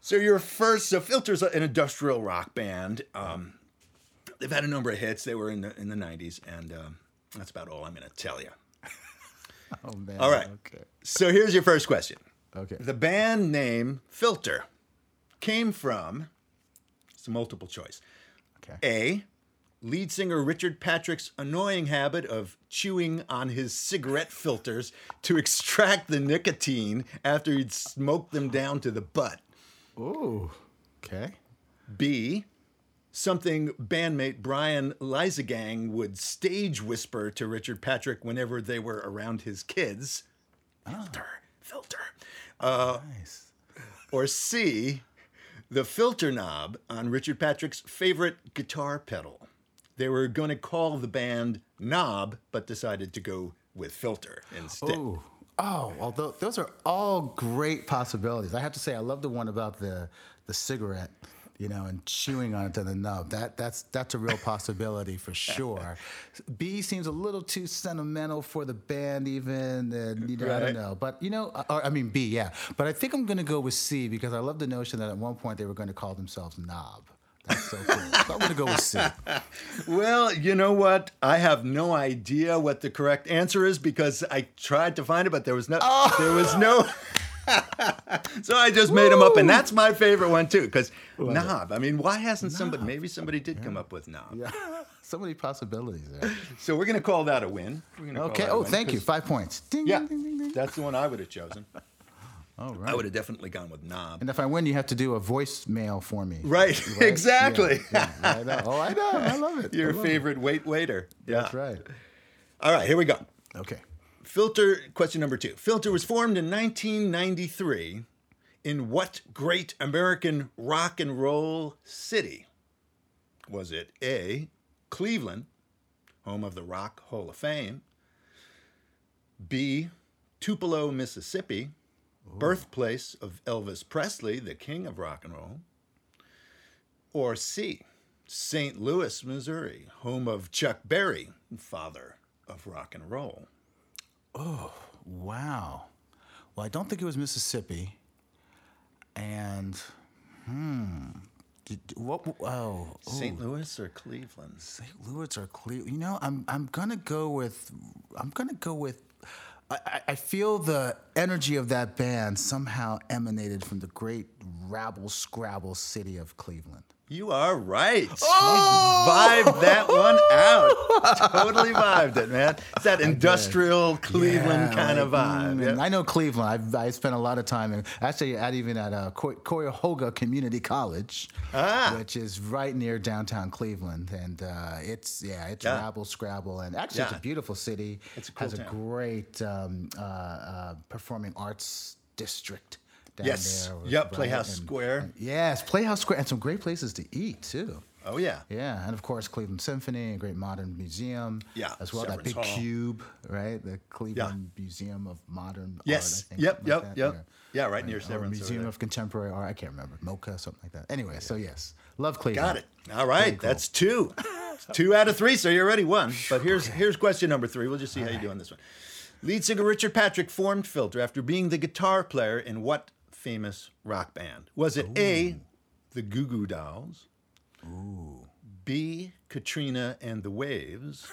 So, your first, so Filter's an industrial rock band. Um, they've had a number of hits. They were in the in the '90s, and um, that's about all I'm going to tell you. [LAUGHS] Oh man. All right. Okay. So here's your first question. Okay. The band name Filter came from, it's a multiple choice. Okay. A, lead singer Richard Patrick's annoying habit of chewing on his cigarette filters to extract the nicotine after he'd smoked them down to the butt. Ooh. Okay. B, something bandmate Brian Liesegang would stage whisper to Richard Patrick whenever they were around his kids. Filter, filter. Uh, nice. Or C, the filter knob on Richard Patrick's favorite guitar pedal. They were going to call the band Knob, but decided to go with Filter instead. Ooh. Oh, well, tho- those are all great possibilities. I have to say, I love the one about the the cigarette, you know, and chewing on it to the nub. That that's that's a real possibility for sure. B seems a little too sentimental for the band, even, and you know, I don't know. But you know, uh, or, I mean B, yeah. But I think I'm going to go with C because I love the notion that at one point they were going to call themselves Knob. That's so cool. so I'm going to go with C. [LAUGHS] Well, you know what? I have no idea what the correct answer is because I tried to find it, but there was no. Oh! There was no. [LAUGHS] so I just made them up, and that's my favorite one too. Because knob. I mean, why hasn't somebody? Maybe somebody did come up with knob. Yeah. [LAUGHS] so many possibilities there. So we're gonna call that a win. Okay. Oh, thank you. Five points. Ding, Yeah, ding, ding, ding, ding. that's the one I would have chosen. All right. I would have definitely gone with knob. And if I win, you have to do a voicemail for me. Right, [LAUGHS] exactly. Yeah, yeah, I know. Oh, I know. I love it. Your love it. favorite wait waiter. Yeah. That's right. All right, here we go. Okay. Filter, question number two. Filter was formed in 1993 in what great American rock and roll city? Was it A, Cleveland, home of the Rock Hall of Fame? B, Tupelo, Mississippi, birthplace of Elvis Presley, the king of rock and roll? Or C, St. Louis, Missouri, home of Chuck Berry, father of rock and roll? Oh, wow. Well, I don't think it was Mississippi. And, hmm. Did, what? Oh, St. Louis or Cleveland? St. Louis or Cleveland? You know, I'm I'm gonna go with I'm gonna go with. I, I- feel the energy of that band somehow emanated from the great rabble scrabble city of Cleveland. You are right. You vibed that one out. totally vibed it, man. It's that industrial Cleveland Yeah, kind of like, vibe. mm, yeah. I know Cleveland. I've, I spent a lot of time in actually at even at uh, Cuyahoga Community College, Ah. which is right near downtown Cleveland, and uh, it's yeah, it's Yeah. rabble scrabble, and actually it's a beautiful city. It's a cool has a great um, uh, uh, performing arts district. Down Yes. there, Yep. Playhouse And- Square. and- yes, Playhouse Square, and some great places to eat too. Oh, yeah. Yeah, and of course Cleveland Symphony, a great modern museum. Yeah, as well that big Hall. cube, right? The Cleveland Museum of Modern Yes. Art. I think, Yep, like yep, yep. or- Yeah, right near Severance Museum of Contemporary Art. I can't remember MOCA, something like that. Anyway, so yes, love Cleveland. Got it. All right. cool. That's two. [LAUGHS] two out of three, so you already won. But here's here's question number three. We'll just see how you do on this one. Lead singer Richard Patrick formed Filter after being the guitar player in what famous rock band? Was it A, the Goo Goo Dolls? B, Katrina and the Waves?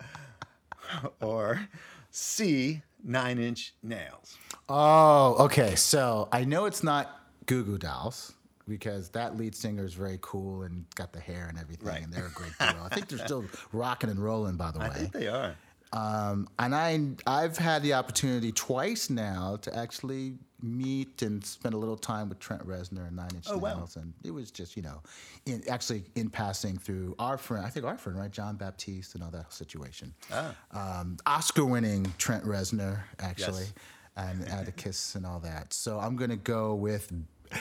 [LAUGHS] or C, Nine Inch Nails? Oh, okay. So I know it's not Goo Goo Dolls because that lead singer is very cool and got the hair and everything, Right. and they're a great duo. I think they're still [LAUGHS] rocking and rolling, by the way. I think they are. Um, and I, I've had the opportunity twice now to actually meet and spend a little time with Trent Reznor and Nine Inch Oh, wow. Nails, and it was just you know, in, actually in passing through our friend, I think our friend, right, Jon Batiste, and all that situation. Ah. Um, Oscar-winning Trent Reznor, actually, Yes. and [LAUGHS] Atticus and all that. So I'm gonna go with.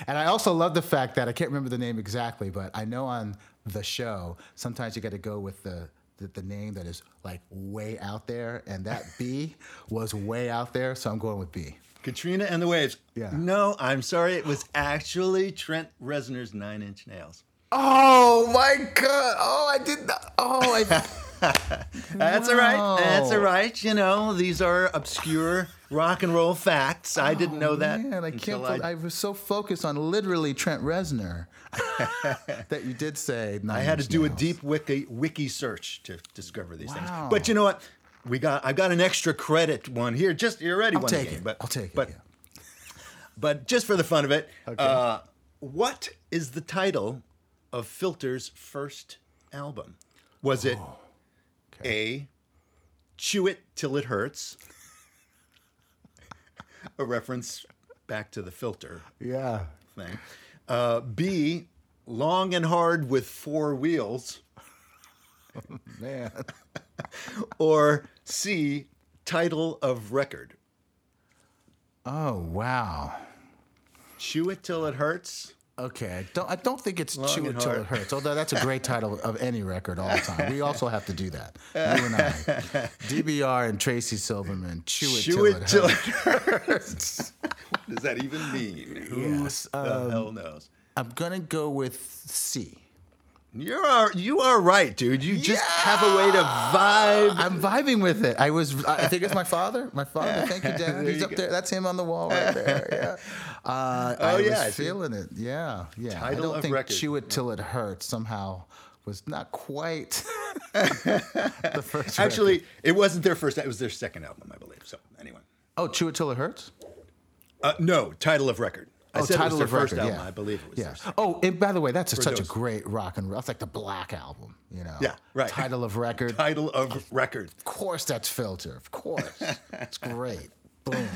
And I also love the fact that I can't remember the name exactly, but I know on the show sometimes you got to go with the, the the name that is like way out there, and that B [LAUGHS] was way out there, so I'm going with B. Katrina and the Waves. Yeah. No, I'm sorry. It was actually Trent Reznor's Nine Inch Nails. Oh my God! Oh, I did not. Oh, I. [LAUGHS] That's all right. That's all right. You know, these are obscure rock and roll facts. I didn't know oh, that. Man, I can't. believe I, was so focused on literally Trent Reznor [LAUGHS] that you did say. I Nine had to Inch do a deep wiki wiki search to discover these Wow. things. But you know what? We got I've got an extra credit one here. Just you already I'll take game, it. but I'll take it, But yeah. but just for the fun of it, uh, what is the title of Filter's first album? Was it Oh, A. Chew It Till It Hurts? a reference back to the filter Yeah. thing. Uh, B. Long and Hard with Four Wheels. [LAUGHS] Man. Or C. Title of Record. Oh wow. Chew It Till It Hurts. Okay, I don't. I don't think it's chew it till it hurts. Although that's a great title of any record all the time. We [LAUGHS] also have to do that. You and I, DBR and Tracy Silverman, chew it Chew till it it till it hurts. hurts. [LAUGHS] what does that even mean? Who Yes, the um, hell knows? I'm gonna go with C. You are you are right, dude. You just have a way to vibe. I'm vibing with it. I was. I think it's my father. My father. Thank you, Dad. [LAUGHS] He's you up go. there. That's him on the wall right there. Yeah. [LAUGHS] Uh, Oh, I yeah, I was feeling it. Yeah. Yeah. I Title don't of think record. chew it till it hurts somehow was not quite [LAUGHS] the first. record. Actually, it wasn't their first. It was their second album, I believe. So anyway, Oh, chew it till it hurts. uh, no title of record. I Oh, said title it was of their first record. album. yeah. I believe it was. Yeah. theirs. Oh, and by the way, that's a, such those. a great rock and roll. It's like the Black album. You know. Yeah, right. Title of record. [LAUGHS] Title of record. Of course, that's Filter. Of course, it's great. Boom.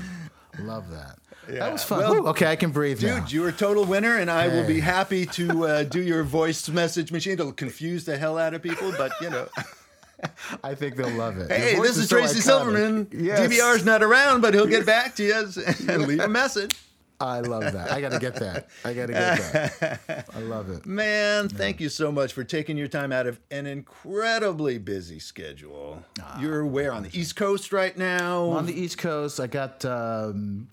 Love that. Yeah. That was fun. Well, Whew, okay, I can breathe Dude, now. you're a total winner, and I will be happy [LAUGHS] to uh, do your voice message machine. It'll confuse the hell out of people, but you know. [LAUGHS] I think they'll love it. Hey, this is so Tracy iconic. Silverman. Yes. DBR's not around, but he'll get back to you and leave a message. I love that. I got to get that. I got to get that. I love it. Man, thank you so much for taking your time out of an incredibly busy schedule. You're where on the East Coast right now? On the East Coast, I got um,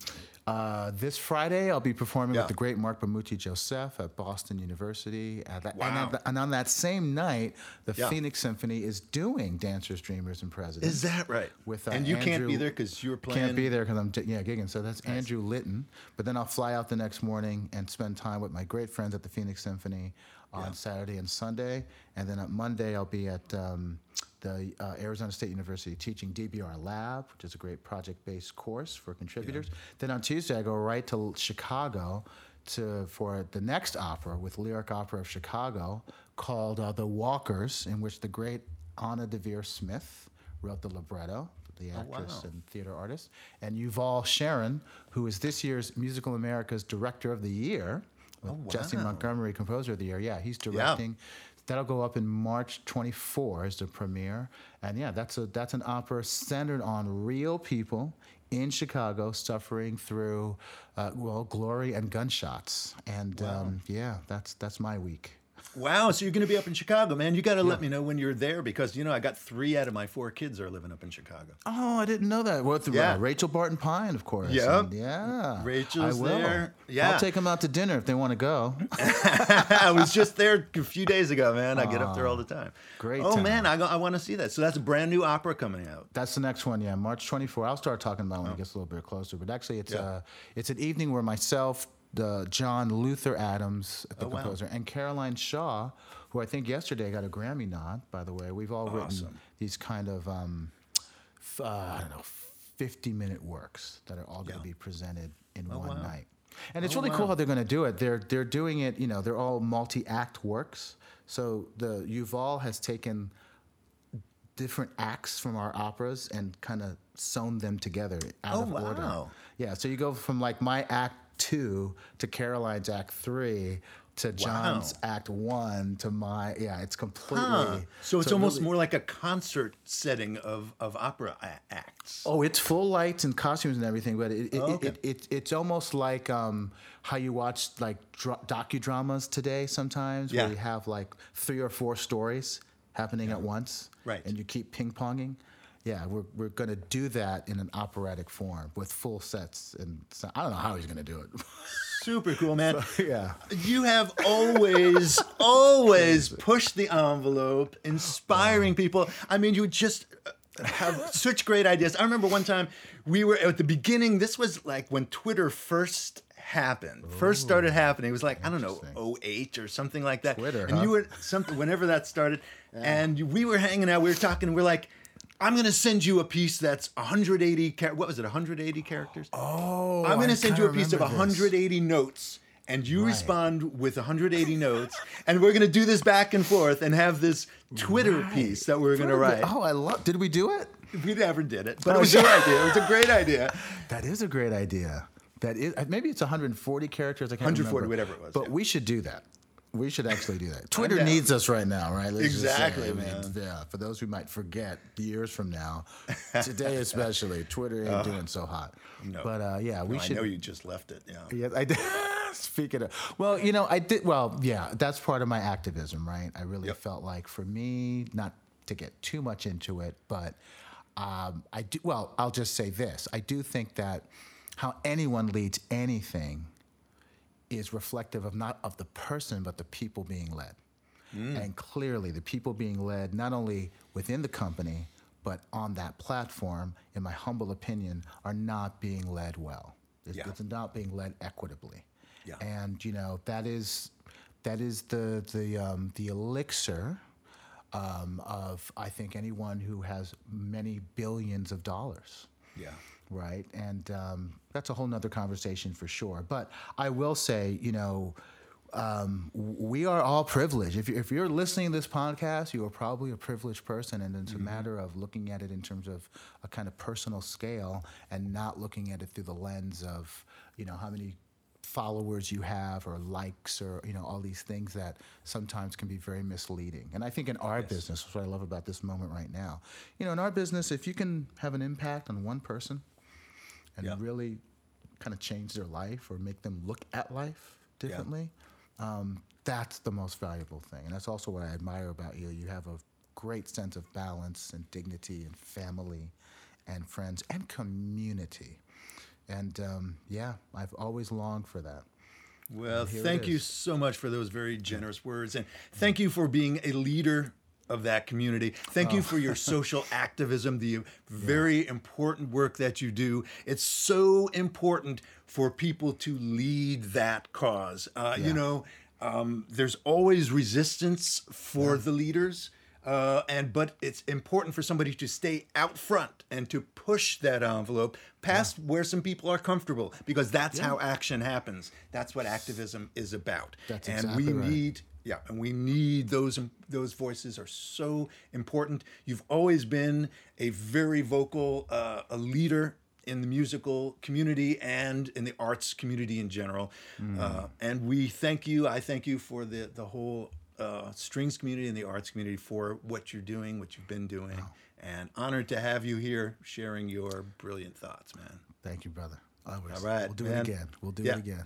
uh, this Friday. I'll be performing Yeah. with the great Marc Bamuthi Joseph at Boston University. At that, and, Wow. at the- and on that same night, the Yeah. Phoenix Symphony is doing Dancers, Dreamers, and Presidents. Is that right? With, uh, and you can't be there because you're playing. Can't be there because I'm yeah gigging. So that's Andrew Litton. But then I'll fly out the next morning and spend time with my great friends at the Phoenix Symphony on Saturday and Sunday. And then on Monday I'll be at um, the uh, Arizona State University teaching DBR Lab, which is a great project-based course for contributors. Then on Tuesday I go right to Chicago to for the next opera with Lyric Opera of Chicago called uh, The Walkers, in which the great Anna Deavere Smith wrote the libretto the actress wow. and theater artist, and Yuval Sharon, who is this year's Musical America's Director of the Year, with Jessie wow. Montgomery Composer of the Year. Yeah, he's directing. That'll go up in March 24 as the premiere, and yeah, that's a that's an opera centered on real people in Chicago suffering through, uh, well, glory and gunshots, and um, yeah, that's that's my week. Wow, so you're going to be up in Chicago, man. You got to let me know when you're there because, you know, I got three out of my four kids are living up in Chicago. Oh, I didn't know that. With, Yeah. uh, Rachel Barton Pine, of course. Yep. and yeah. Rachel's I will. there. Yeah. I'll take them out to dinner if they want to go. [LAUGHS] I was just there a few days ago, man. I get up there all the time. great Oh, time. man, I, go- I want to see that. So that's a brand new opera coming out. That's the next one, yeah, March 24. I'll start talking about it when it gets a little bit closer. But actually, it's Oh. Yeah. uh, it's an evening where myself, the John Luther Adams, the Oh, wow. composer, and Caroline Shaw, who I think yesterday got a Grammy nod. By the way, we've all written these kind of um, uh, I don't know, 50 minute works that are all going to Yeah. be presented in Oh, one wow. night. And it's Oh, really cool how they're going to do it. They're they're doing it. You know, they're all multi-act works. So the Yuval has taken different acts from our operas and kind of sewn them together out Oh, of order. wow. Yeah, so you go from like my act two to Caroline's act three to John's act one to my yeah, it's completely. Huh. So it's it almost really- more like a concert setting of, of opera acts. Oh, it's full lights and costumes and everything, but it, it, Oh, okay. it, it, it's almost like um, how you watch like dra- docudramas today sometimes, Yeah. where you have like three or four stories happening at once, Right. And you keep ping ponging. Yeah, we're, we're going to do that in an operatic form with full sets, and so, I don't know how he's going to do it. [LAUGHS] Super cool, man. yeah, You have always, always [LAUGHS] pushed the envelope, inspiring people. I mean, you just uh, have such great ideas. I remember one time we were at the beginning, this was like when Twitter first happened, first started happening. It was like, I don't know, 08 or something like that. Twitter, and huh? you were something, whenever that started, and we were hanging out, we were talking, we're like, I'm gonna send you a piece that's 180. Char- what was it? 180 characters. Oh, I'm gonna I send you a piece of remember this. 180 notes, and you Right. respond with 180 notes, [LAUGHS] and we're gonna do this back and forth and have this Twitter piece that we're gonna write. Oh, I love. Did we do it? We never did it, but Oh, it was your idea. It was a great idea. [LAUGHS] That is a great idea. That is maybe it's 140 characters. I can't 140, remember. whatever it was, But yeah. we should do that. We should actually do that. [LAUGHS] Twitter needs us right now, right? Let's say. Exactly, I mean, man. Yeah. For those who might forget years from now, today [LAUGHS] especially, Twitter ain't doing so hot. no. But uh, yeah, we I should. I know you just left it. Yeah. Yes, I did. [LAUGHS] Speaking of, well, you know, I did. Well, yeah, that's part of my activism, right? I really Yep. felt like for me, not to get too much into it, but um, I do. Well, I'll just say this: I do think that how anyone leads anything is reflective of not of the person, but the people being led. And clearly, the people being led not only within the company, but on that platform, in my humble opinion, are not being led well. It's, Yeah. it's not being led equitably. Yeah. And you know that is that is the the um, the elixir um, of I think anyone who has many billions of dollars Yeah. Right? And um, that's a whole nother conversation for sure. But I will say, you know, um, we are all privileged. If, you, if you're listening to this podcast, you are probably a privileged person, and it's a matter of looking at it in terms of a kind of personal scale and not looking at it through the lens of, you know, how many followers you have or likes or you know all these things that sometimes can be very misleading and i think in our business that's what i love about this moment right now you know in our business if you can have an impact on one person and Yeah. really kind of change their life or make them look at life differently, um, that's the most valuable thing. And that's also what I admire about you. You have a great sense of balance and dignity and family and friends and community. And um, yeah, I've always longed for that. Well, thank you so much for those very generous words. And thank you for being a leader of that community. Thank Oh. you for your social [LAUGHS] activism, the very important work that you do. It's so important for people to lead that cause. Uh, Yeah. You know, um, there's always resistance for the leaders. Uh, and but it's important for somebody to stay out front and to push that envelope past where some people are comfortable because that's how action happens. That's what activism is about. That's and exactly we right. need yeah, and we need those those voices are so important. You've always been a very vocal uh, a leader in the musical community and in the arts community in general. Mm. Uh, and we thank you. I thank you for the the whole uh, strings community and the arts community for what you're doing, what you've been doing, and honored to have you here sharing your brilliant thoughts, man. Thank you, brother. Always. All right, We'll do man. it again. We'll do Yeah. it again.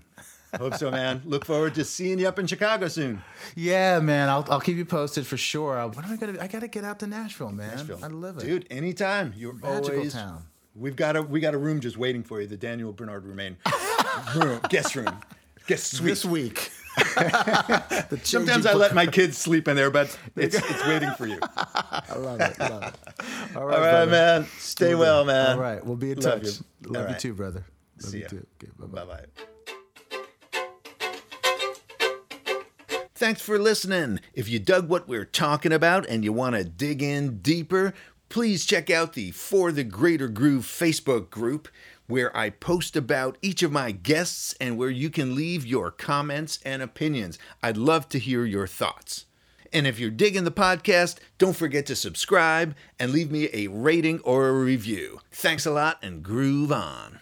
Hope so, man. Look forward to seeing you up in Chicago soon. Yeah, man. I'll, I'll keep you posted for sure. Uh, when am I gonna? I gotta get out to Nashville, man. Nashville. I love it, dude. Anytime. You're Magical always. town. We've got a we got a room just waiting for you. The Daniel Bernard Roumain [LAUGHS] room, guest room, guest suite. This week. [LAUGHS] Sometimes I let my kids sleep in there, but it's it's waiting for you. [LAUGHS] I love it. Love it. All All right, man. Stay well, man. All right, we'll be in Love touch. you. Love All you too, brother. Love See you ya. too. Okay. Bye bye. Thanks for listening. If you dug what we're talking about and you want to dig in deeper, please check out the For the Greater Groove Facebook group where I post about each of my guests and where you can leave your comments and opinions. I'd love to hear your thoughts. And if you're digging the podcast, don't forget to subscribe and leave me a rating or a review. Thanks a lot and groove on.